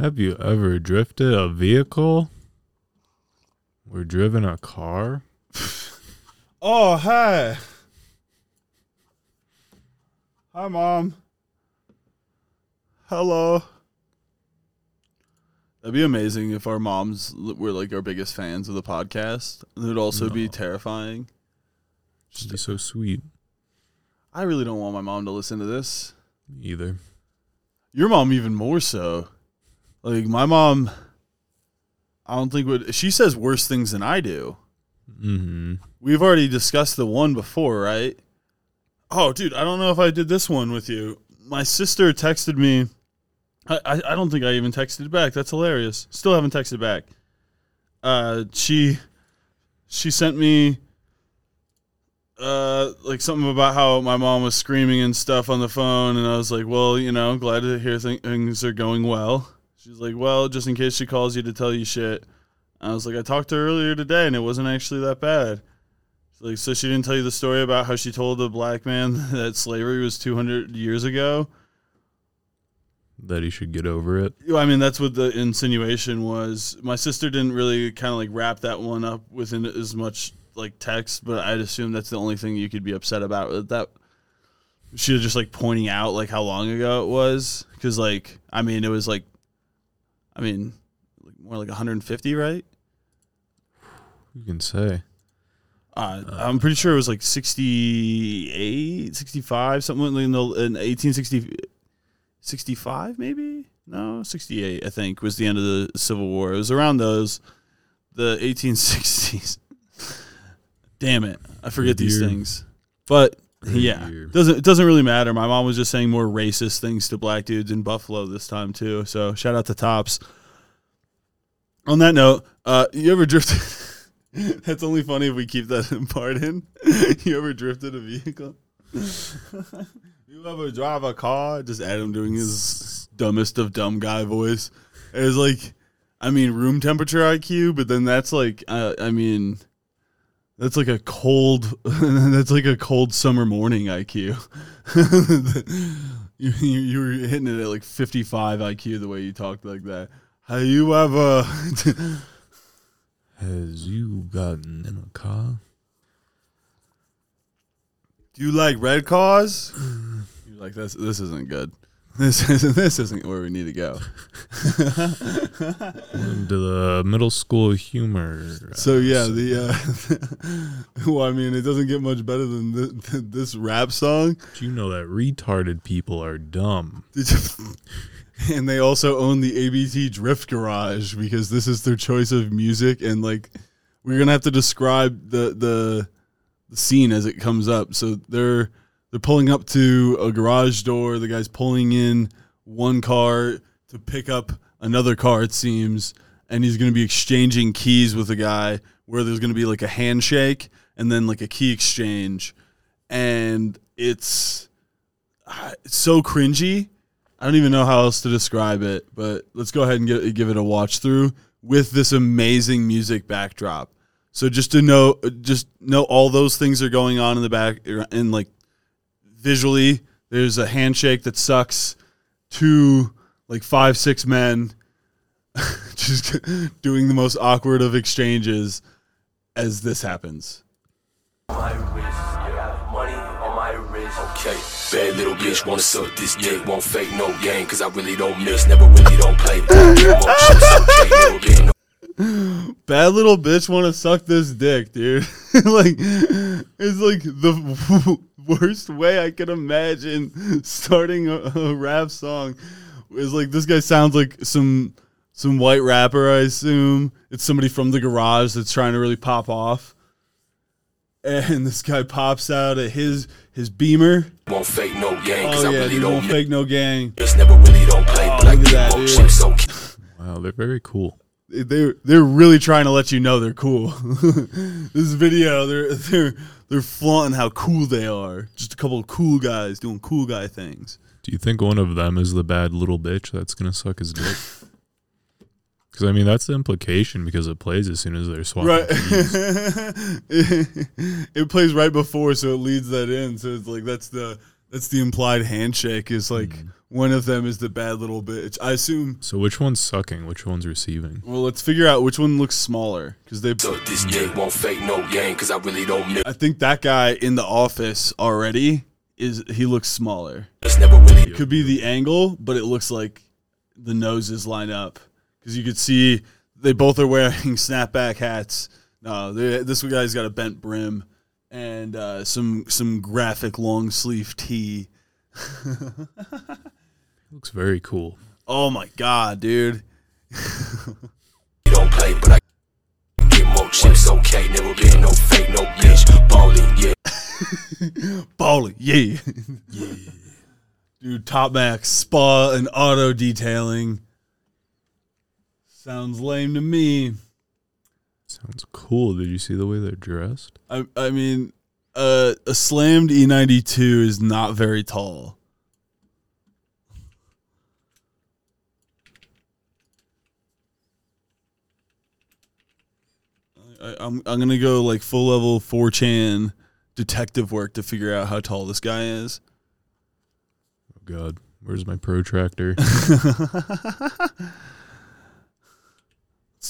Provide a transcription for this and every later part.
Have you ever drifted a vehicle? Or driven a car? Oh, hi. Hi, Mom. Hello. That'd be amazing if our moms were like our biggest fans of the podcast. It would also be No. terrifying. Just be so sweet. I really don't want my mom to listen to this. Either. Your mom even more so. Like my mom I don't think would she says worse things than I do. hmm We've already discussed the one before, right? Oh, dude, I don't know if I did this one with you. My sister texted me. I, I, I don't think I even texted back. That's hilarious. Still haven't texted back. Uh, she she sent me uh like something about how my mom was screaming and stuff on the phone, and I was like, well, you know, glad to hear th- things are going well. She's like, well, just in case she calls you to tell you shit. I was like, I talked to her earlier today, and it wasn't actually that bad. She's like, so she didn't tell you the story about how she told a black man that slavery was 200 years ago? That he should get over it. I mean, that's what the insinuation was. My sister didn't really kind of like wrap that one up within as much like text, but I'd assume that's the only thing you could be upset about that. She was just like pointing out like how long ago it was, because like I mean, it was like, I mean, more like 150, right? You can say. Uh, I'm pretty sure it was like 68, 65, something in, the, in 1860, 65 maybe? No, 68, I think, was the end of the Civil War. It was around those, the 1860s. Damn it. I forget these things. But yeah, year. doesn't it doesn't really matter. My mom was just saying more racist things to black dudes in Buffalo this time too. So shout out to Tops. On that note, uh, you ever drifted? That's only funny if we keep that in part in. you ever drifted a vehicle? you ever drive a car? Just Adam doing his dumbest of dumb guy voice. It was like, I mean, room temperature IQ, but then that's like, uh, I mean, that's like a cold. that's like a cold summer morning IQ. you, you you were hitting it at like 55 IQ the way you talked like that. Have you ever? Has you gotten in a car? Do you like red cars? Mm. You're like this. This isn't good. This isn't. This isn't where we need to go. Into the middle school humor. uh, So yeah, the. Uh, well, I mean, it doesn't get much better than this, this rap song. Do you know that retarded people are dumb? And they also own the ABT Drift Garage because this is their choice of music, and like we're gonna have to describe the, the scene as it comes up. So they're they're pulling up to a garage door. The guy's pulling in one car to pick up another car. It seems, and he's gonna be exchanging keys with a guy where there's gonna be like a handshake and then like a key exchange, and it's ah, it's so cringy. I don't even know how else to describe it, but let's go ahead and give, give it a watch through with this amazing music backdrop. So just to know, just know all those things are going on in the back, and like visually, there's a handshake that sucks. Two, like five, six men, just doing the most awkward of exchanges as this happens. my wrist, yeah. Money on my wrist. Okay, bad little bitch wanna suck this dick, won't fake no game, cause I really don't miss, never really don't play. Won't chips, okay, little bitch, no bad little bitch want to suck this dick, dude. like, it's like the worst way I could imagine starting a, a rap song. Is like this guy sounds like some some white rapper. I assume it's somebody from the garage that's trying to really pop off. And this guy pops out at his his beamer. won't fake no game, cause Oh I yeah, really dude, don't won't fake no gang. never really don't play. Oh, Black look that, dude. chips, okay. Wow, they're very cool. they're they're really trying to let you know they're cool. this video, they're they're they're flaunting how cool they are. Just a couple of cool guys doing cool guy things. Do you think one of them is the bad little bitch that's gonna suck his dick? Because I mean, that's the implication because it plays as soon as they're swapping. Right. it, it plays right before, so it leads that in. So it's like that's the That's the implied handshake. Is like hmm. one of them is the bad little bitch. I assume. So which one's sucking? Which one's receiving? Well, let's figure out which one looks smaller because they. Suck this dick, hmm. won't fake no game, cause I really don't miss. I think that guy in the office already is he looks smaller. Never really It could be the angle, but it looks like the noses line up because you could see they both are wearing snapback hats. No, they- this guy's got a bent brim and uh, some some graphic long sleeve tee. Looks very cool. Oh my god, dude! don't play, but I get more chips. Okay, never been no fake, no bitch. Ballin', yeah. Bowling, yeah, yeah, dude. Top Max Spa and auto detailing sounds lame to me. Sounds cool. Did you see the way they're dressed? I I mean, uh, a slammed E ninety two is not very tall. I, I'm I'm gonna go like full level four chan detective work to figure out how tall this guy is. Oh God, where's my protractor?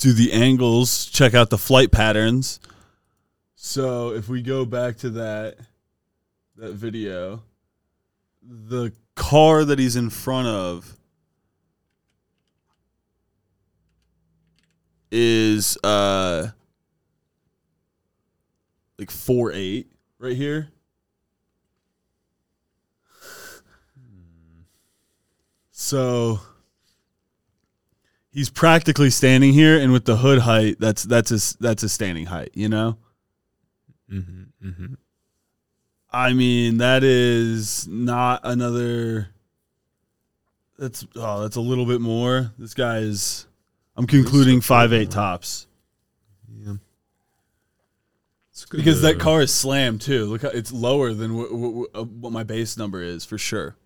Do the angles. Check out the flight patterns. So if we go back to that that video, the car that he's in front of is uh like four eight right here. So he's practically standing here, and with the hood height, that's that's his that's his standing height. You know, mm-hmm, mm-hmm. I mean that is not another. That's oh, that's a little bit more. This guy is. I'm concluding five eight tops Yeah. Because that car is slammed too. Look, how it's lower than uh, what my base number is for sure.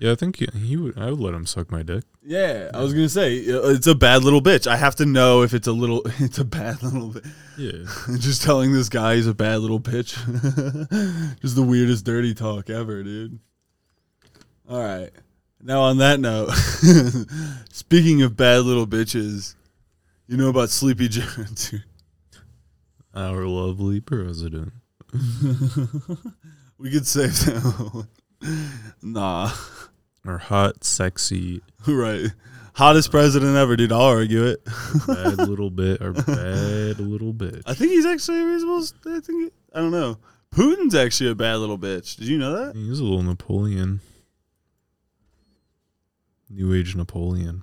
Yeah, I think he, he would. I would let him suck my dick. Yeah, I was gonna say uh, it's a bad little bitch. I have to know if it's a little. It's a bad little bit. Yeah. Just telling this guy he's a bad little bitch. Just the weirdest dirty talk ever, dude. All right. Now on that note, speaking of bad little bitches, you know about Sleepy Joe. Our lovely president. We could save that. Nah. Our hot, sexy, Right. Hottest uh, president ever, dude. I'll argue it. bad little bit, or bad little bitch. I think he's actually a reasonable. I think he- I don't know. Putin's actually a bad little bitch. Did you know that? He's a little Napoleon. New Age Napoleon.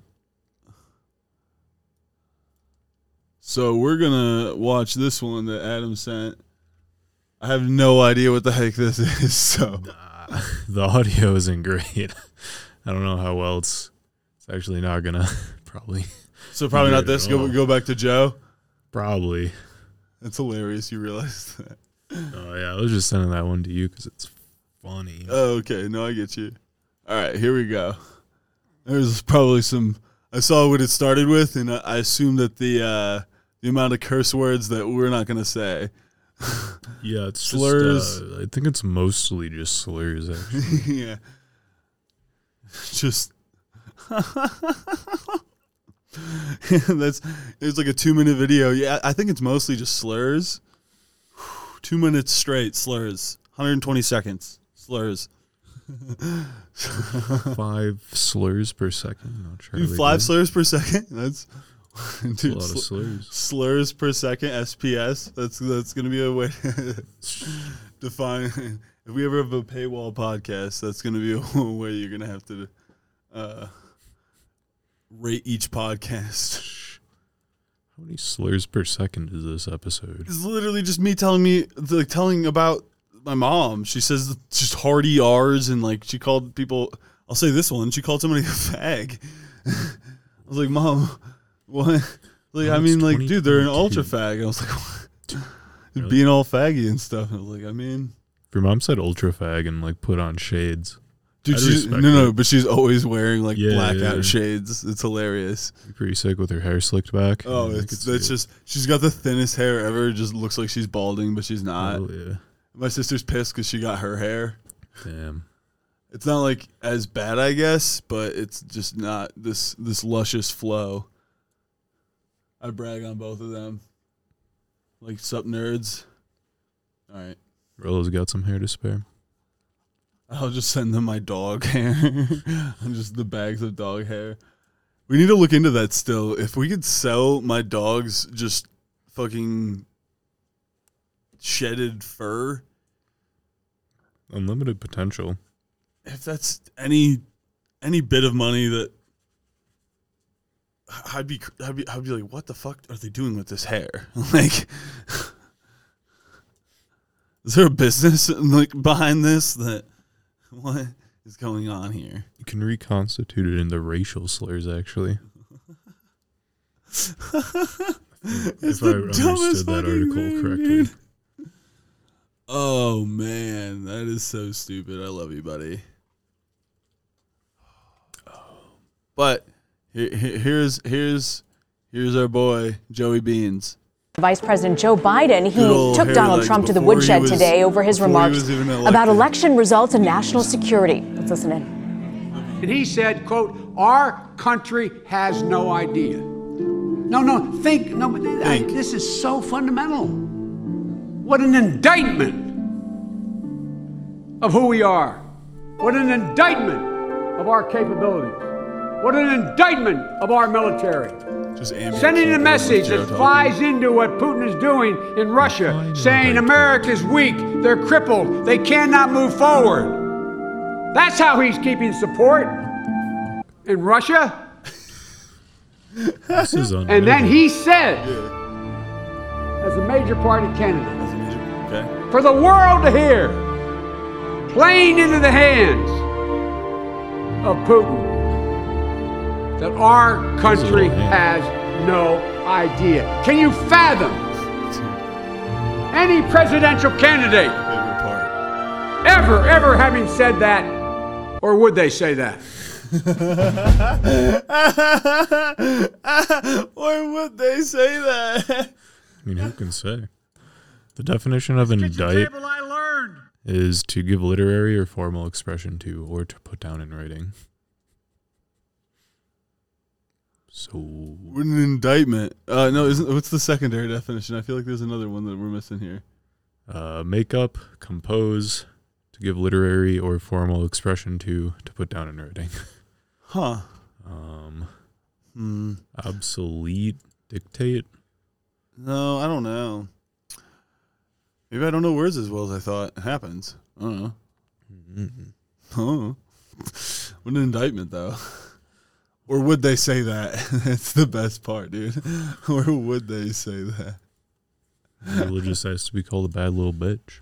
So we're gonna watch this one that Adam sent. I have no idea what the heck this is. So The audio isn't great. I don't know how well it's. It's actually not gonna. Probably. so probably not this. Go go back to Joe. Probably. That's hilarious. You realize that? Oh yeah, I was just sending that one to you because it's funny. Oh, okay. No, I get you. All right, here we go. There's probably some. I saw what it started with, and I I assume that the uh, the amount of curse words that we're not gonna say. yeah, it's slurs. Just, uh, I think it's mostly just slurs. Actually. yeah. Just that's it's like a two minute video. Yeah, I think it's mostly just slurs. Two minutes straight slurs. 120 seconds slurs. Five slurs per second. Not sure. Dude, five slurs per second. That's dude, lot of sl- slurs. slurs per second. SPS. That's that's gonna be a way to define. If we ever have a paywall podcast, that's gonna be a way you're gonna have to uh, rate each podcast. How many slurs per second is this episode? It's literally just me telling me, like, telling about my mom. She says just hard R's and like she called people. I'll say this one. She called somebody a fag. I was like, Mom, what? Like, I mean, like, dude, they're an ultra fag. I was like, what? Really? being all faggy and stuff. I was like, I mean, If your mom said ultra fag and like put on shades, dude, she's, no, respect no, but she's always wearing like Yeah, blackout yeah. shades. It's hilarious. pretty sick with her hair slicked back. Oh, I it's could see that's it. just she's got the thinnest hair ever. Just looks like she's balding, but she's not. Oh, yeah. My sister's pissed because she got her hair. Damn. It's not like as bad, I guess, but it's just not this this luscious flow. I brag on both of them. Like sup nerds. All right. Rilla's got some hair to spare. I'll just send them my dog hair. and just the bags of dog hair. We need to look into that still. If we could sell my dog's just fucking shedded fur, Unlimited potential. if that's any any bit of money that I'd be I'd be I'd be like, what the fuck are they doing with this hair? like, is there a business like behind this? That what is going on here? You can reconstitute it into racial slurs, actually. If I understood that article thing, correctly. dude. Oh man, that is so stupid. I love you, buddy. Oh. But he- he- here's here's here's our boy Joey Beans. Vice President Joe Biden, he Good took Donald Trump to the woodshed was- today over his remarks about election results and national security. Let's listen in. And he said, quote, our country has no idea. No, no, think, no, but I- this is so fundamental. What an indictment of who we are. What an indictment of our capabilities. What an indictment of our military. Sending a message that flies into what Putin is doing in Russia, saying. America's weak, they're crippled, they cannot move forward. That's how he's keeping support in Russia. And then he said, as a major party candidate, for the world to hear, playing into the hands of Putin, that our country has no idea. Can you fathom any presidential candidate ever, ever having said that? Or would they say that? or would they say that? I mean, who can say? The definition of indict is to give literary or formal expression to, or to put down in writing. So, What an indictment. Uh, no, isn't what's the secondary definition? I feel like there's another one that we're missing here. uh, make up, compose, to give literary or formal expression to, to put down in writing. Huh. Um, Hmm. obsolete, dictate. No, I don't know. Maybe I don't know words as well as I thought. It happens. I don't know. Mm-mm. Huh. What an indictment, though. Or would they say that? That's the best part, dude. Or would they say that? Religious has to be called a bad little bitch.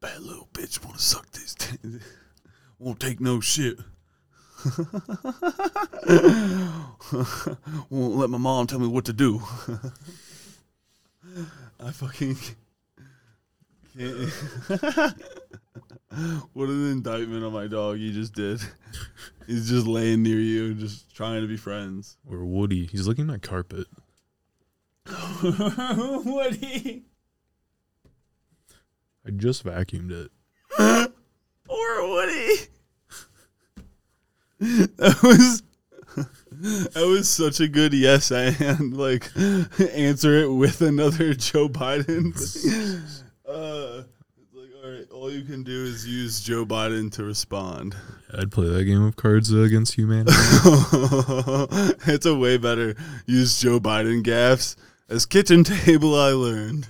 Bad little bitch want to suck this. T- Won't take no shit. Won't let my mom tell me what to do. I fucking. what an indictment on my dog you just did. He's just laying near you, just trying to be friends. Or Woody. He's licking my carpet. Woody. I just vacuumed it. Poor Woody. That was that was such a good yes and like answer it with another Joe Biden. Uh, it's like all right, all you can do is use Joe Biden to respond. I'd play that game of cards uh, against humanity. it's a way better use Joe Biden gaffs as kitchen table. I learned.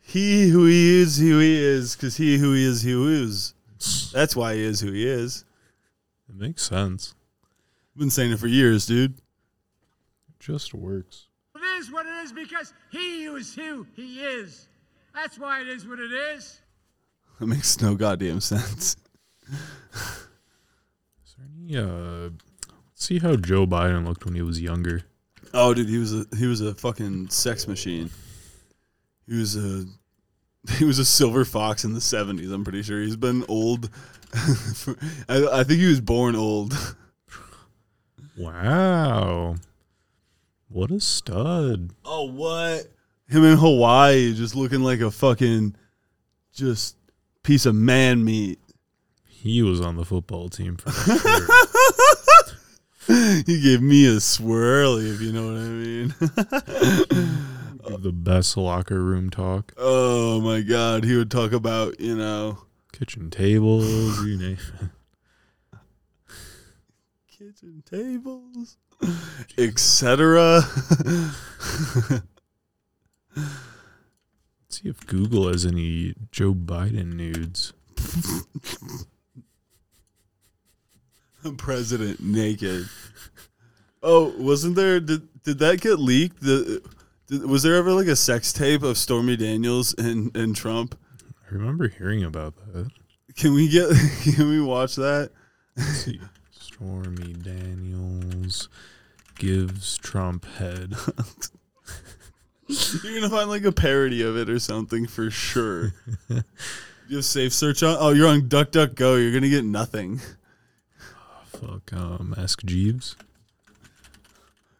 He who he is, who he is, because he who he is, who is. That's why he is who he is. it makes sense. I've been saying it for years, dude. It just works. It is what it is because he is who he is. That's why it is what it is. That makes no goddamn sense. Is there any, uh, let's see how Joe Biden looked when he was younger. Oh, dude, he was a he was a fucking sex machine. He was a he was a silver fox in the seventies. I'm pretty sure he's been old. for, I, I think he was born old. Wow. What a stud. Oh, what? him in Hawaii just looking like a fucking just piece of man meat. He was on the football team for sure. He gave me a swirly, if you know what I mean. The best locker room talk. oh my god, he would talk about, you know, Kitchen tables, you name it. kitchen tables, etc. Let's see if Google has any Joe Biden nudes. President naked. Oh, wasn't there? Did did that get leaked? The did, was there ever like a sex tape of Stormy Daniels and and Trump? I remember hearing about that. Can we get? Can we watch that? Stormy Daniels gives Trump head. You're gonna find like a parody of it or something for sure. you have safe search on? Oh, you're on DuckDuckGo. You're gonna get nothing. Fuck, um, Ask Jeeves.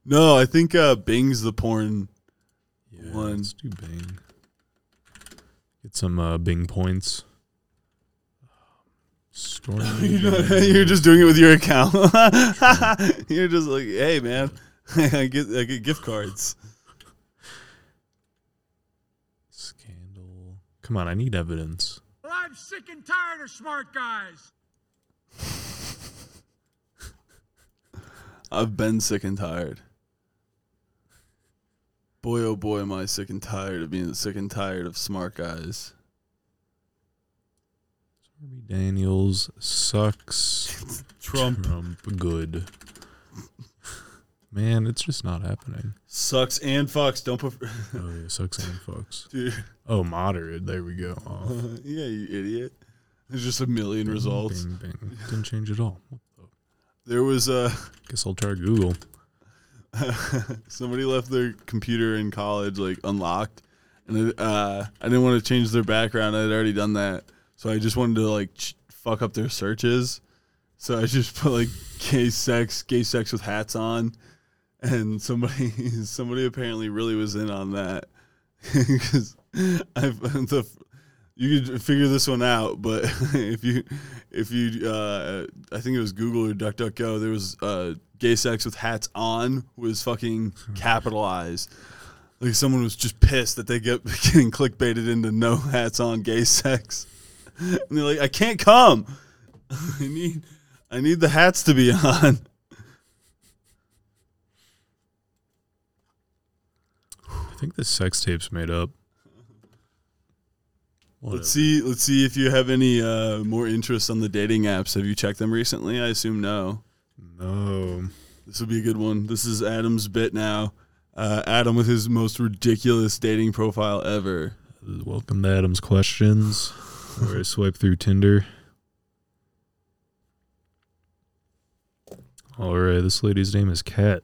No, I think uh, Bing's the porn. Yeah, One. let's do Bing. Get some uh, Bing points. Stormy You're, not- you're just doing it with your account. you're just like, hey man, I get I get gift cards. Scandal. Come on, I need evidence. Well, I'm sick and tired of smart guys. I've been sick and tired. Boy, oh boy, am I sick and tired of being sick and tired of smart guys. Stormy Daniels sucks. Trump Trump good. Man, it's just not happening. sucks and fucks. Don't put, Oh yeah, sucks and fucks. dude. Oh, moderate. There we go. Off. yeah, you idiot. There's just a million results. Bing, bing. Didn't change at all. There was uh, Guess I'll try Google. somebody left their computer in college like unlocked, and it, uh, I didn't want to change their background. I had already done that, so I just wanted to like ch- fuck up their searches. So I just put like gay sex, gay sex with hats on, and somebody somebody apparently really was in on that because I've the you could figure this one out, but if you if you uh, I think it was Google or DuckDuckGo, there was uh, gay sex with hats on was fucking capitalized. Like someone was just pissed that they get getting clickbaited into no hats on gay sex, and they're like, I can't come. I need I need the hats to be on. I think the sex tape's made up. Whatever. Let's see. Let's see if you have any uh, more interest on the dating apps. Have you checked them recently? I assume no. No. This will be a good one. This is Adam's bit now. Uh, Adam with his most ridiculous dating profile ever. Welcome to Adam's questions. Where I swipe through Tinder. All right, this lady's name is Kat.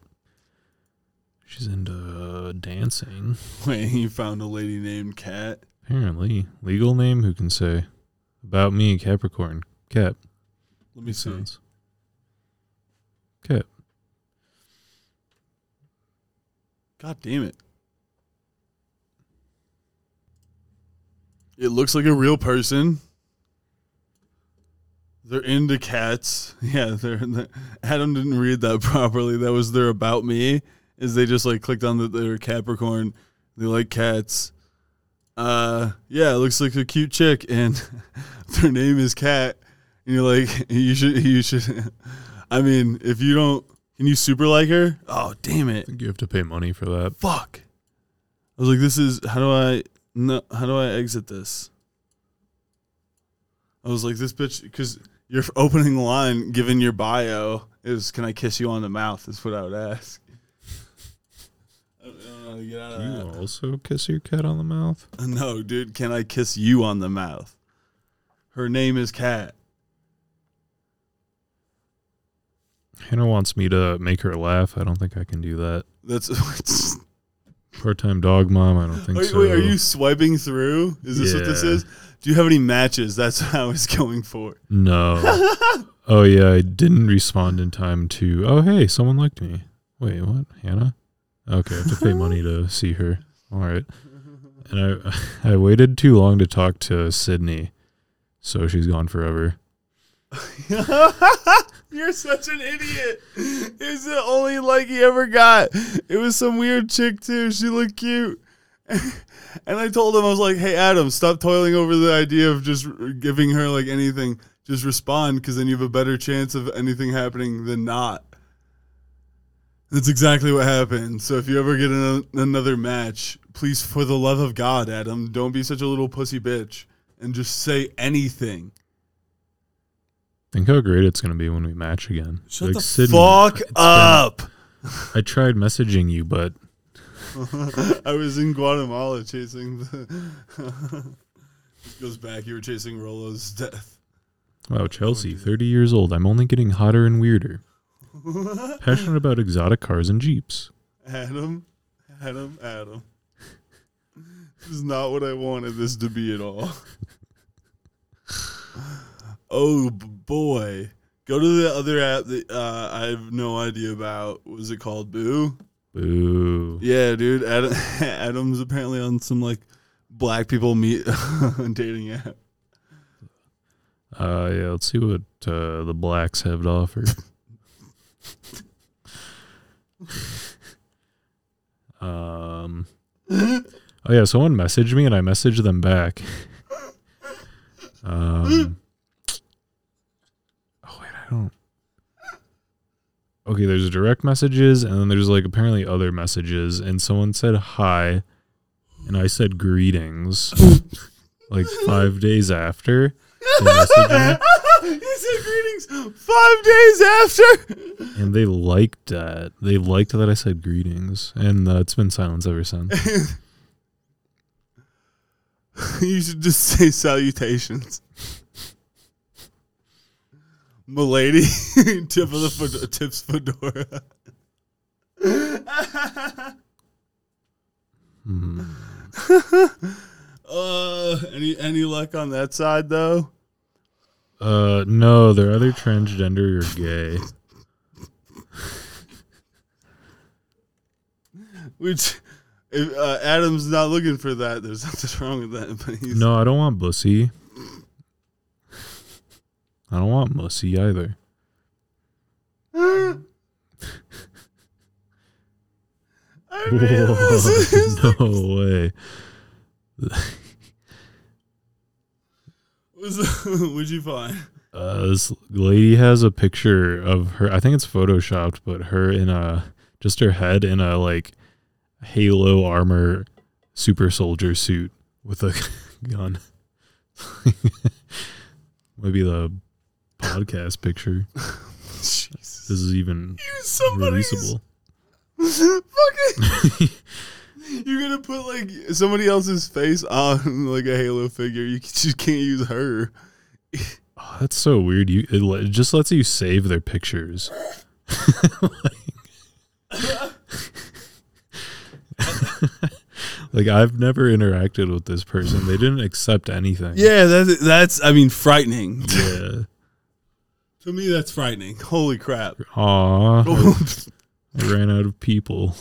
She's into uh, dancing. Wait, you found a lady named Kat. Apparently, legal name. Who can say? About me, Capricorn. Cat. Let me see. Sounds. Cat. God damn it. It looks like a real person. They're into cats. Yeah, they're. they Adam didn't read that properly. That was their about me. Is they just like clicked on that they're Capricorn. They like cats. Uh, yeah, it looks like a cute chick, and their name is Cat. And you're like, you should, you should. I mean, if you don't, can you super like her? Oh, damn it! You have to pay money for that. fuck. I was like, this is how do I no how do I exit this? I was like, this bitch because your opening line given your bio is can I kiss you on the mouth is what I would ask. I don't know how to get out of You that. also kiss your cat on the mouth? No, dude, can I kiss you on the mouth? Her name is Kat. Hannah wants me to make her laugh. I don't think I can do that. That's what's Part time dog mom. I don't think Wait, so. wait, are you swiping through? Is this what this is? Do you have any matches? That's what I was going for. No. oh yeah, I didn't respond in time to. Oh hey, someone liked me. Wait, what? Hannah? Okay, I have to pay money to see her. All right. and I I waited too long to talk to Sydney, so she's gone forever. You're such an idiot. It was the only like he ever got. It was some weird chick too. She looked cute. And I told him I was like, "Hey Adam, stop toiling over the idea of just giving her like anything. Just respond because then you have a better chance of anything happening than not." That's exactly what happened. So if you ever get an, another match, please, for the love of God, Adam, don't be such a little pussy bitch and just say anything. Think how great it's gonna be when we match again. Shut Like, the Sydney, fuck it's been- up. I tried messaging you, but I was in Guatemala chasing the. this goes back. You were chasing Rolo's death. wow, Chelsea, thirty years old. I'm only getting hotter and weirder. Passionate about exotic cars and jeeps. Adam, Adam, Adam. This is not what I wanted this to be at all. Oh boy, go to the other app that uh, I have no idea about. Was it called? Boo. Boo. Yeah, dude. Adam, Adam's apparently on some like black people meet dating app. Uh, yeah. Let's see what uh, the blacks have to offer. um. Oh yeah, someone messaged me and I messaged them back. Um. Don't. Okay, there's direct messages and then there's like apparently other messages and someone said hi, and I said greetings. like five days after. they messaged me. he said greetings five days after. And they liked that. They liked that I said greetings, and uh, it's been silence ever since. you should just say salutations. Milady, tip of the fedora, tips fedora. Hmm. Uh, any any luck on that side though? Uh, no, they're either transgender or gay. Which, if uh, Adam's not looking for that, there's nothing wrong with that. But he's No, I don't want bussy. I don't want mussy either. I mean, Whoa, no way. what'd you find? Uh, this lady has a picture of her. I think it's photoshopped, but her in a just her head in a like Halo armor super soldier suit with a gun. Maybe the podcast picture. Jesus. This is even releasable. fucking. You're gonna put like somebody else's face on like a Halo figure. You just can't use her. Oh, that's so weird. You it, le- it just lets you save their pictures. like I've never interacted with this person. They didn't accept anything. Yeah, that's that's. I mean, frightening. Yeah. To me, that's frightening. Holy crap! Aw. I ran out of people.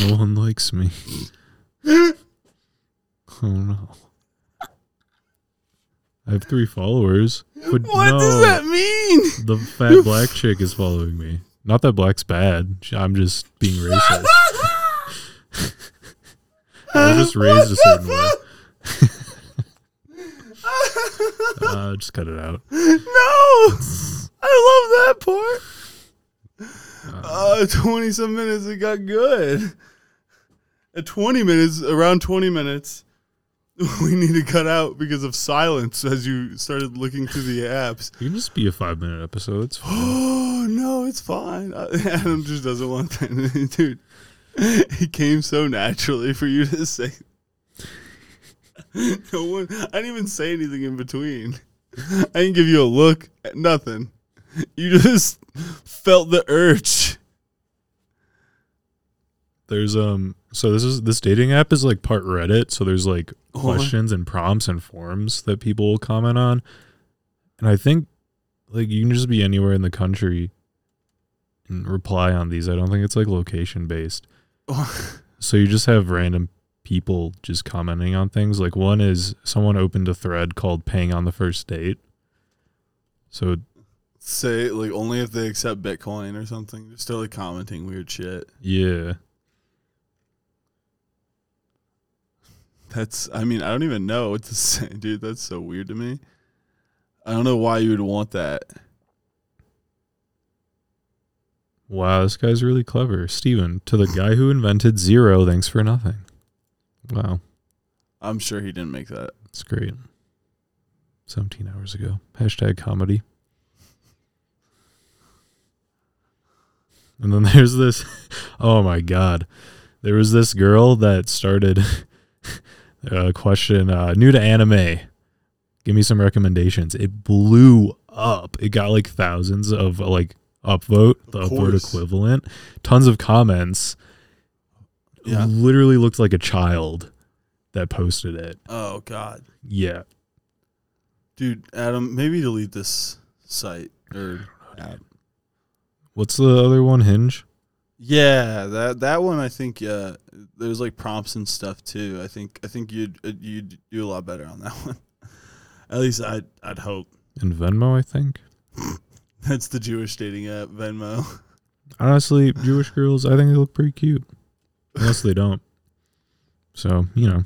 No one likes me. Oh no. I have three followers. But what no, does that mean? The fat black chick is following me. Not that black's bad. I'm just being racist. I was just raised a certain way. uh, just cut it out. No, I love that part. Uh, twenty some minutes, it got good. At twenty minutes, around twenty minutes, we need to cut out because of silence as you started looking through the apps. You can just be a five minute episode. It's. Oh no, it's fine. Adam just doesn't want that, dude. It came so naturally for you to say. No one. I didn't even say anything in between. I didn't give you a look. At nothing. You just felt the urge. There's um so this is this dating app is like part Reddit, so there's like Oh. questions and prompts and forums that people will comment on. And I think like you can just be anywhere in the country and reply on these. I don't think it's like location based. So you just have random people just commenting on things. Like one is someone opened a thread called "Paying on the First Date." So Say like only if they accept Bitcoin or something. Just still like commenting weird shit. yeah, That's I mean, I don't even know what to say, dude. That's so weird to me. I don't know why you would want that. wow, this guy's really clever. Steven, to the guy who invented zero, thanks for nothing. Wow, I'm sure he didn't make that. It's great. Seventeen hours ago. Hashtag comedy. And then there's this. Oh my god, there was this girl that started a question uh, new to anime. Give me some recommendations. It blew up. It got like thousands of like upvote, the upvote equivalent, tons of comments. Yeah. literally looked like a child that posted it. Oh god. Yeah, Dude, Adam, maybe delete this site or app. what's the other one? Hinge. Yeah, that that one I think uh there's like prompts and stuff too. I think I think you'd uh, you'd do a lot better on that one. At least I'd I'd hope. and Venmo, I think. That's the Jewish dating app, Venmo. Honestly, Jewish girls, I think they look pretty cute. Unless they don't. So, you know.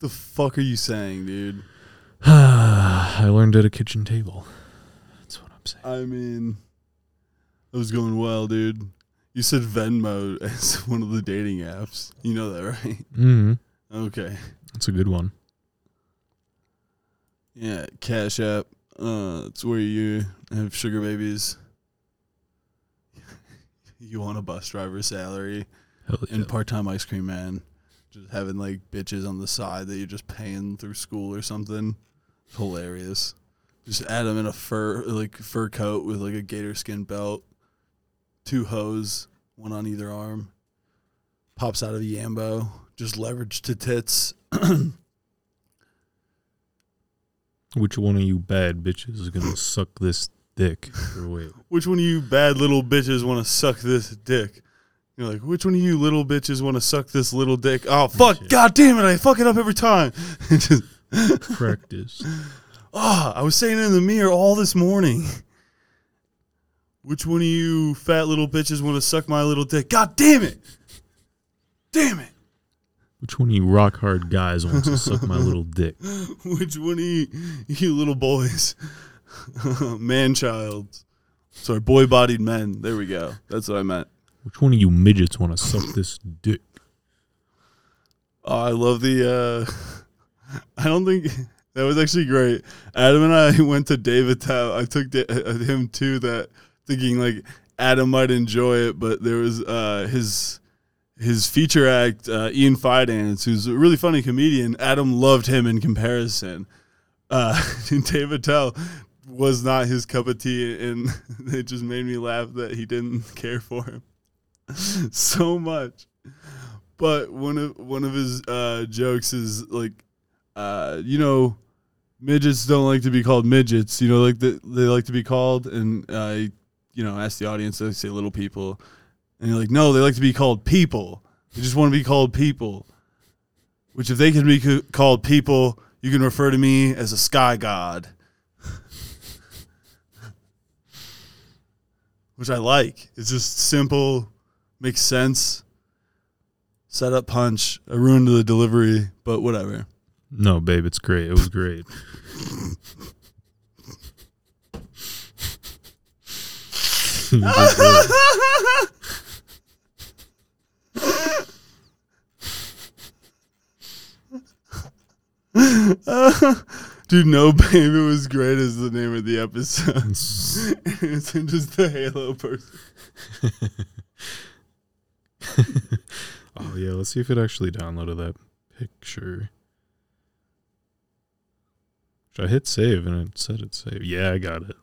the fuck are you saying, dude? I learned at a kitchen table. That's what I'm saying. I mean, it was going well, dude. You said Venmo as one of the dating apps. You know that, right? Mm-hmm. Okay. That's a good one. Yeah, Cash App. Uh, it's where you have sugar babies. You want a bus driver salary Hell yeah. and part time ice cream man. Just having like bitches on the side that you're just paying through school or something. It's hilarious. Just add them in a fur like fur coat with like a gator skin belt, two hose, one on either arm. Pops out of a Yambo, just leverage to tits. Which one of you bad bitches is gonna suck this dick? Wait. which one of you bad little bitches want to suck this dick? You're like, which one of you little bitches want to suck this little dick? Oh fuck! Shit. God damn it! I fuck it up every time. Just- Practice. Ah, I was saying it in the mirror all this morning. Which one of you fat little bitches want to suck my little dick? God damn it! Damn it! Which one of you rock hard guys wants to suck my little dick? Which one of you, you little boys, man child, sorry, boy bodied men? There we go. That's what I meant. Which one of you midgets want to suck this dick? Oh, I love the. uh I don't think that was actually great. Adam and I went to Dave Attell. I took da- uh, him to that, thinking like Adam might enjoy it, but there was uh his his feature act, uh, Ian Fidance, who's a really funny comedian. Adam loved him in comparison. Uh, and Dave Attell was not his cup of tea, and it just made me laugh that he didn't care for him so much. But one of one of his uh, jokes is like, uh, you know, midgets don't like to be called midgets. You know, like the, they like to be called, and I, you know, ask the audience. I say little people, and you're like, no, they like to be called people. They just want to be called people. Which, if they can be called people, you can refer to me as a sky god. Which I like. It's just simple, makes sense. Set up punch. I ruined the delivery, but whatever. No, babe, it's great. It was great. You did great. Dude, no babe, it was great is the name of the episode. it's just the Halo person. oh yeah, let's see if it actually downloaded that picture. Should I hit save and it said it saved? Yeah, I got it.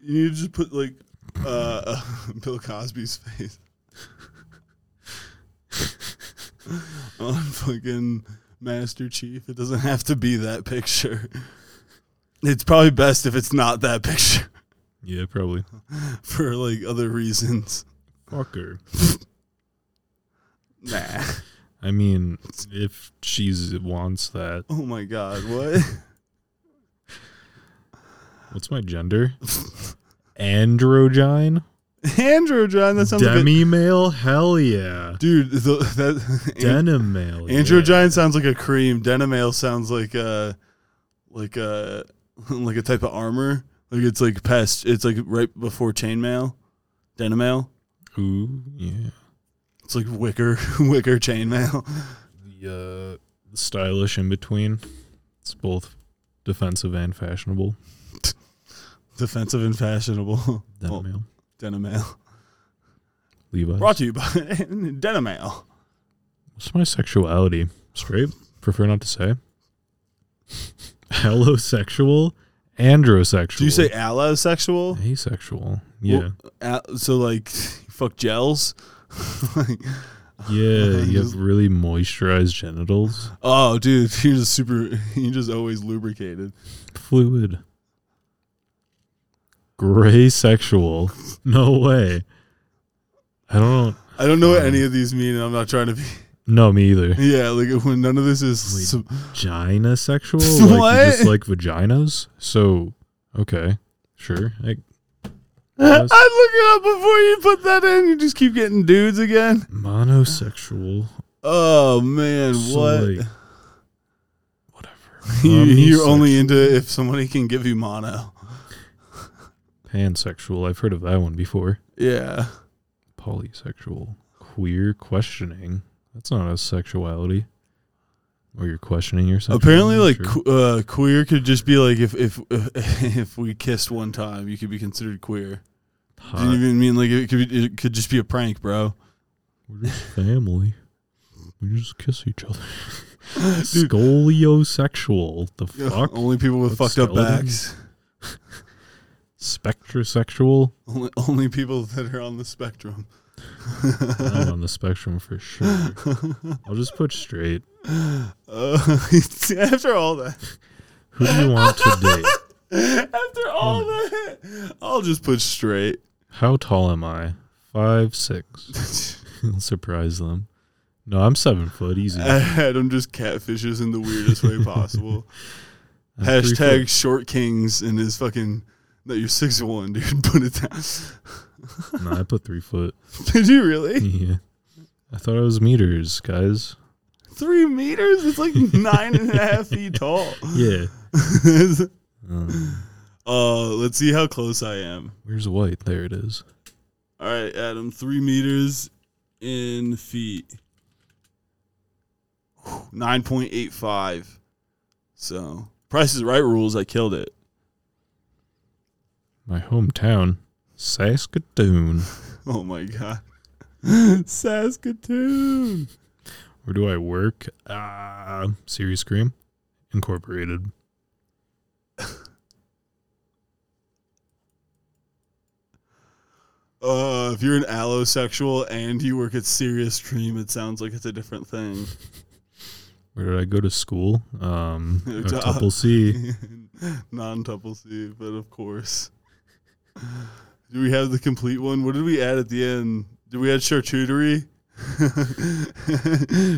You need to just put like uh, Bill Cosby's face on fucking Master Chief. It doesn't have to be that picture. It's probably best if it's not that picture Yeah, probably. for like other reasons. Fucker. Nah. I mean, if she wants that, Oh my god, what? what's my gender? Androgyne, Androgyne, that sounds like a, demi male. Hell yeah, dude. The, that denim male. yeah. Androgyne sounds like a cream. Denim Denimale sounds like a like a like a type of armor. Like it's like pest. It's like right before chainmail. Denimale. Ooh, yeah. It's like wicker wicker chainmail. The uh, stylish in between. It's both defensive and fashionable. Defensive and fashionable. Oh, male. Denimale. Levi's. Brought to you by Denimale. What's my sexuality? Straight? Prefer not to say. Allosexual? Androsexual. Do you say allosexual? asexual? Yeah. Well, so like fuck gels. Like, yeah, you have really moisturized genitals. oh, dude, you're just super. You're just always lubricated. Fluid. Gray sexual. No way. I don't know. I don't know what Um, any of these mean, and I'm not trying to be. No, me either. Yeah, like when none of this is. Sub- Vagina sexual? Like you just like vaginas? So okay. Sure. I, I look it up before you put that in. You just keep getting dudes again. monosexual. Oh man, So, what? like, whatever. you, you're only into if somebody can give you mono. pansexual. I've heard of that one before. Yeah. Polysexual. Queer questioning. That's not a sexuality. Or you're questioning yourself. Apparently, like uh, queer could just be like if if if we kissed one time, you could be considered queer. Do you even mean like it could be, it could just be a prank, bro? We're just family. We just kiss each other. Skoliosexual. The fuck? Only people with With fucked up backs. Spectrosexual. Only, only people that are on the spectrum. I'm on the spectrum for sure. I'll just put straight. Uh, after all that, Who do you want to date? after all that, I'll just put straight. How tall am I? Five six. Surprise them. No, I'm seven foot. Easy. Adam just catfishes in the weirdest way possible. I'm Hashtag short kings in his fucking. No, you're six one, dude. Put it down. No, I put three foot. Did you really? Yeah. I thought it was meters, guys. Three meters? It's like nine and a half feet tall. Yeah. Um, uh, let's see how close I am. where's white? There it is. All right, Adam, three meters in feet. 9.85. So, Price is Right rules, I killed it. My hometown, Saskatoon. Oh my God. Saskatoon. Where do I work? Uh, Serious Cream Incorporated. Uh, if you're an allosexual and you work at Serious Cream, it sounds like it's a different thing. Where did I go to school? Um, a couple C. Non tuple C, but of course. Do we have the complete one? What did we add at the end? Did we add charcuterie?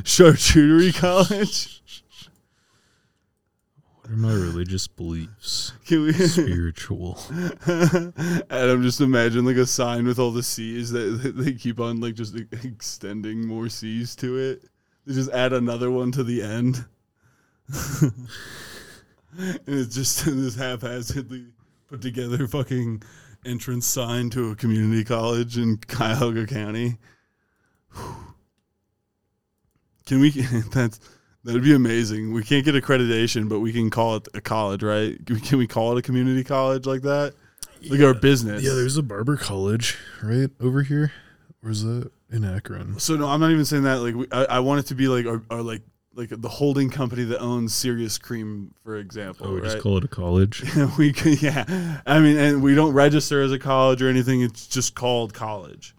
charcuterie college? What are my religious beliefs? Can we Spiritual. Adam just imagine like a sign with all the C's that, that they keep on like just extending more C's to it. They just add another one to the end. and it's just this haphazardly put together fucking entrance sign to a community college in Cuyahoga County. Can we that's that'd be amazing. We can't get accreditation, but we can call it a college, right? Can we call it a community college like that? Like our business. Yeah, there's a barber college right over here. Where's that? In Akron. So no, I'm not even saying that. Like, we, I, I want it to be like our, our like like the holding company that owns Serious Cream, for example. Oh, we right? just call it a college. we could, yeah. I mean, and we don't register as a college or anything. It's just called college.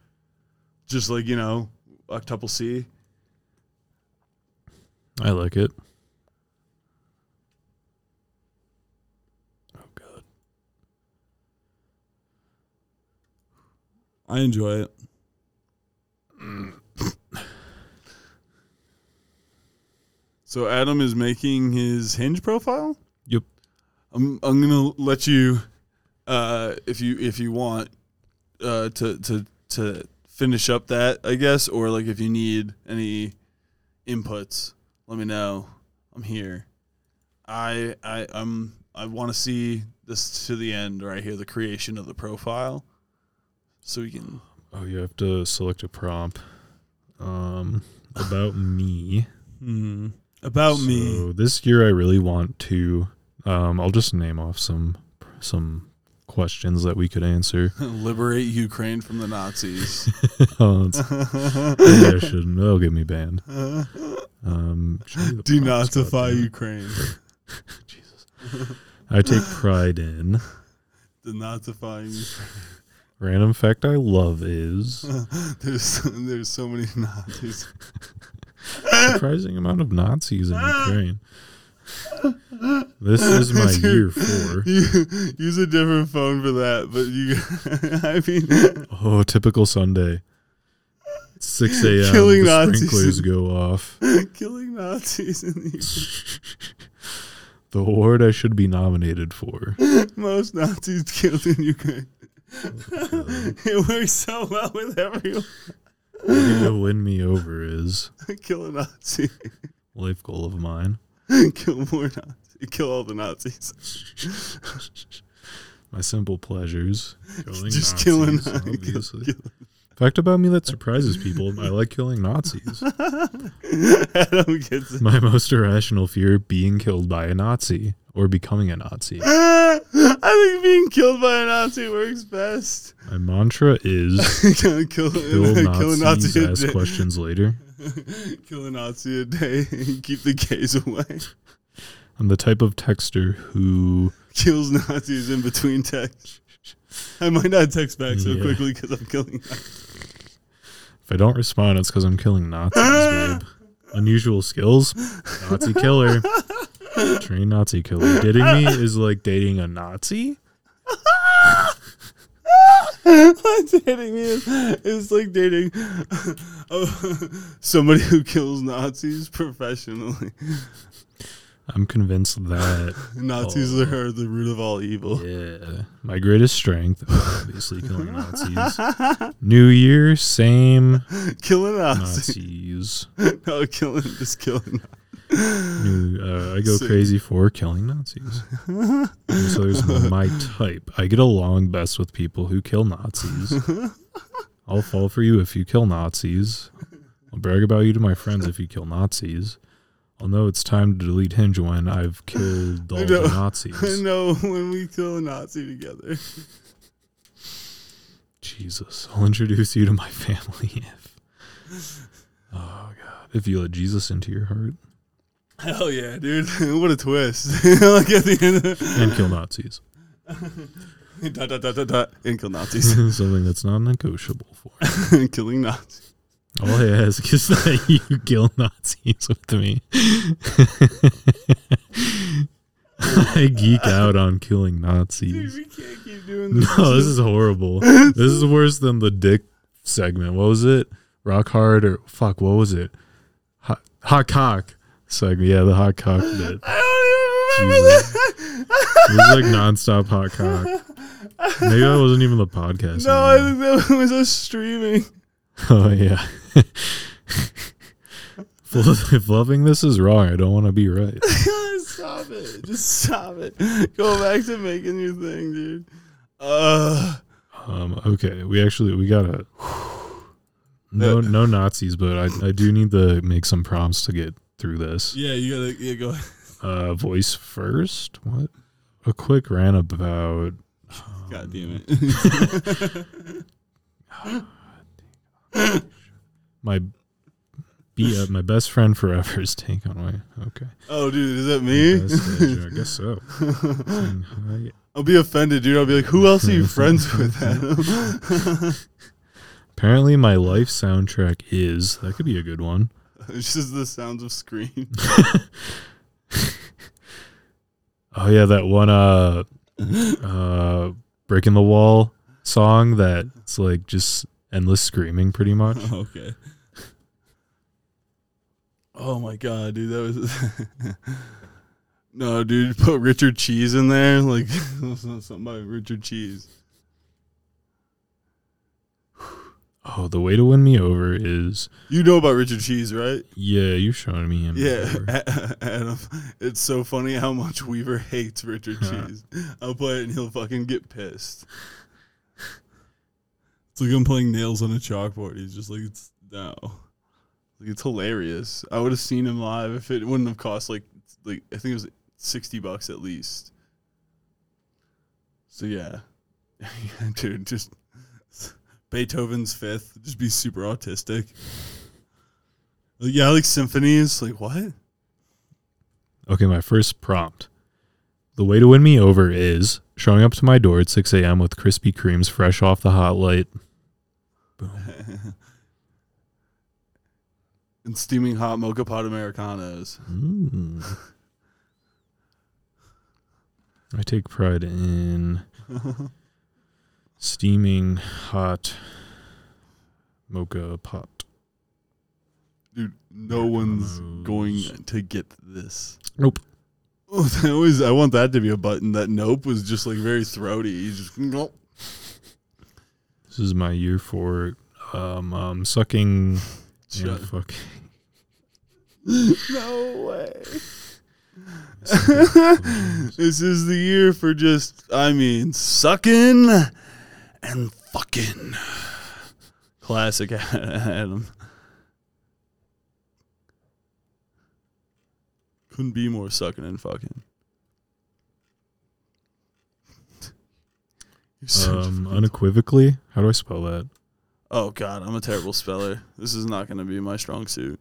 Just like you know, octuple C. I like it. Oh god. I enjoy it. Mm. So Adam is making his Hinge profile. Yep. I'm I'm gonna let you, uh, if you if you want, uh, to to to finish up that I guess, or like if you need any inputs, let me know. I'm here. I I I'm I want to see this to the end right here, the creation of the profile, so we can. Oh, you have to select a prompt. Um, about me. Hmm. About me. So this year, I really want to. Um, I'll just name off some some questions that we could answer. Liberate Ukraine from the Nazis. oh, maybe I shouldn't. That'll get me banned. Um, me Denazify. Ukraine. Jesus. I take pride in. Denazifying. Random fact I love is There's there's so many Nazis. Surprising amount of Nazis in Ukraine. This is my year four. You, use a different phone for that, but you. I mean, Oh, typical Sunday. 6 a.m. Killing the Nazis. sprinklers go off. killing Nazis in the The award I should be nominated for. most Nazis killed in Ukraine. it works so well with everyone. What to win me over is Kill a Nazi. life goal of mine. Kill more Nazis. Kill all the Nazis. My simple pleasures. Killing Just Nazis, killing Nazis. Fact about me that surprises people: I like killing Nazis. Adam gets it. My most irrational fear: being killed by a Nazi or becoming a Nazi. I think being killed by a Nazi works best. My mantra is: kill, kill, kill kill a Nazis, Nazi ask questions later. Kill a Nazi a day and keep the gays away. I'm the type of texter who Kills Nazis in between texts. I might not text back so Yeah. quickly because I'm killing Nazis. If I don't respond, it's because I'm killing Nazis, babe. Unusual skills, Nazi killer, trained Nazi killer. Dating me is like dating a Nazi. dating me is, is like dating uh, somebody who kills Nazis professionally. I'm convinced that Nazis are the root of all evil. yeah, my greatest strength, obviously killing Nazis. New Year, same Killing Nazis. Nazis. no, killing, just killing. New, uh, I go Sick. crazy for killing Nazis. And so there's my type. I get along best with people who kill Nazis. I'll fall for you if you kill Nazis. I'll brag about you to my friends if you kill Nazis. I'll know it's time to delete Hinge when I've killed all the Nazis. I know when we kill a Nazi together. Jesus, I'll introduce you to my family if. Oh God! If you let Jesus into your heart Hell yeah, dude! what a twist! like at the end, of and kill Nazis, dot, dot, dot, dot, dot, and kill Nazis, something that's not negotiable for. killing Nazis. All I ask is that you kill Nazis with me. I geek out on killing Dude, Nazis. we can't keep doing this. No, this is horrible. This is worse than the dick segment. What was it? Rock hard or fuck? What was it? Hot, hot cock segment. Yeah, the hot cock bit. I don't even remember Jesus. It was like nonstop hot cock. Maybe that wasn't even the podcast. No, I think that was us streaming. Oh yeah. if loving this is wrong, I don't want to be right. stop it! Just stop it. Go back to making your thing, dude. Uh, Um, okay, we actually we gotta no no Nazis, but I I do need to make some prompts to get through this. yeah, you gotta yeah go. Uh, voice first. What? A quick rant about God damn it! my be uh, my best friend forever's take on my okay. oh, dude, is that me? Age, I guess so. I'll be offended, dude. I'll be like, who else are you friends with, Adam? Apparently, my life soundtrack is that could be a good one. it's just the sounds of scream. Oh yeah, that one uh uh breaking the wall song that's like just endless screaming pretty much. okay. Oh my god, dude, that was no, dude. Put Richard Cheese in there, like something by Richard Cheese. Oh, the way to win me over is You know about Richard Cheese, right? yeah, you're showing me him. Yeah. Adam. It's so funny how much Weaver hates Richard Cheese. I'll play it and he'll fucking get pissed. It's like I'm playing nails on a chalkboard. He's just like, it's no. Like it's hilarious. I would have seen him live if it wouldn't have cost like like I think it was sixty bucks at least. So yeah, dude, just Beethoven's Fifth. Just be super autistic. Like, yeah, like symphonies. Like what? Okay, my first prompt. The way to win me over is showing up to my door at 6 a.m. with Krispy Kremes fresh off the hot light. Boom. and steaming hot moka pot americanos. Mm. I take pride in steaming hot moka pot. Dude, no one's going to get this. Nope. Oh, that was, I want that to be a button. That nope was just like very throaty. You just nope. This is my year for um, um sucking. Shut- fuck. No way. this is the year for just, I mean, sucking and fucking. Classic Adam. Couldn't be more sucking and fucking. You're such a Um, unequivocally. How do I spell that? oh god, I'm a terrible speller. This is not going to be my strong suit.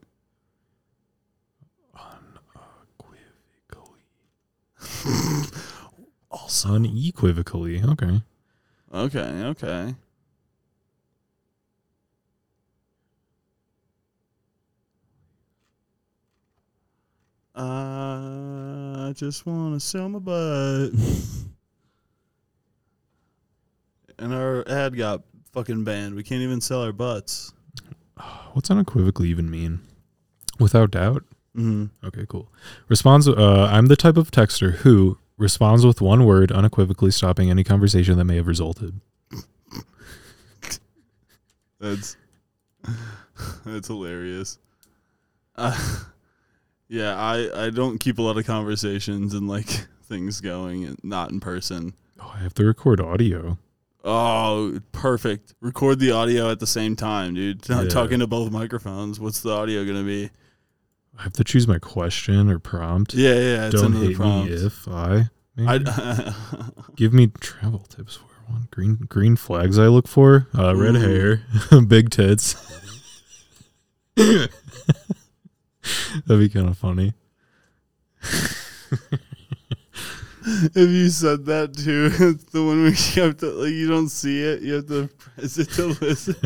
Unequivocally. Also. Unequivocally. Okay. Okay, okay. I just want to sell my butt. and our ad got fucking banned. We can't even sell our butts. What's unequivocally even mean? Without doubt. Mm-hmm. Okay, cool. Responds. Uh, I'm the type of texter who responds with one word, unequivocally stopping any conversation that may have resulted. That's that's hilarious. Uh, yeah, I I don't keep a lot of conversations and like things going, and not in person. Oh, I have to record audio. Oh, perfect. Record the audio at the same time, dude. Not Yeah. talking to both microphones. What's the audio gonna be? I have to choose my question or prompt. Yeah, yeah. It's Don't hate prompt. me if I. Give me travel tips for one. Green green flags I look for. Uh, red hair, big tits. That'd be kind of funny. if you said that too, it's the one where you have to like you don't see it. You have to press it to listen.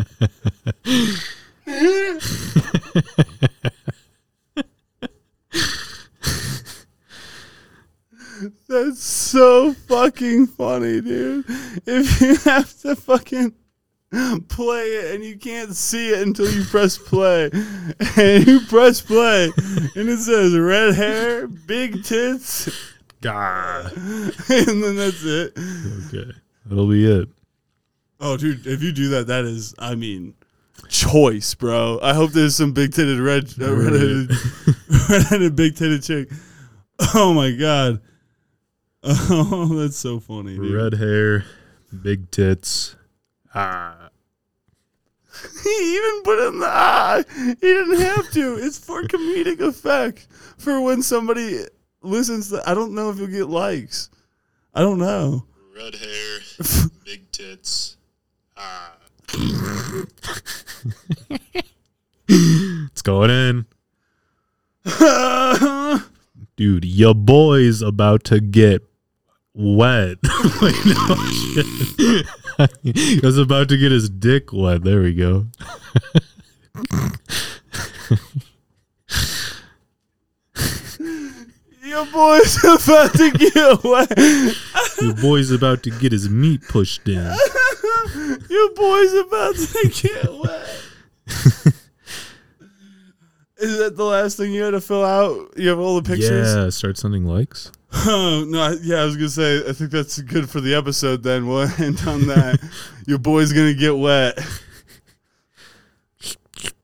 That's so fucking funny, dude. If you have to fucking play it and you can't see it until you press play, and you press play, and it says red hair, big tits, Gah. and then that's it. Okay, that'll be it. Oh, dude, if you do that, that is, I mean, choice, bro. I hope there's some big titted red, uh, red-headed big titted chick. Oh my god. Oh, that's so funny, dude. Red hair, big tits. Ah. He even put in the ah. He didn't have to. It's for comedic effect. For when somebody listens to, I don't know if you'll get likes. I don't know. Red hair, big tits. Ah. it's going in. Dude, your boy's about to get wet. No shit. was about to get his dick wet. There we go. Your boy's about to get away. Your boy's about to get his meat pushed in. Your boy's about to get wet. Is that the last thing you had to fill out? You have all the pictures. Yeah, start sending likes. Oh no! Yeah, I was gonna say. I think that's good for the episode. Then we'll end on that. Your boy's gonna get wet.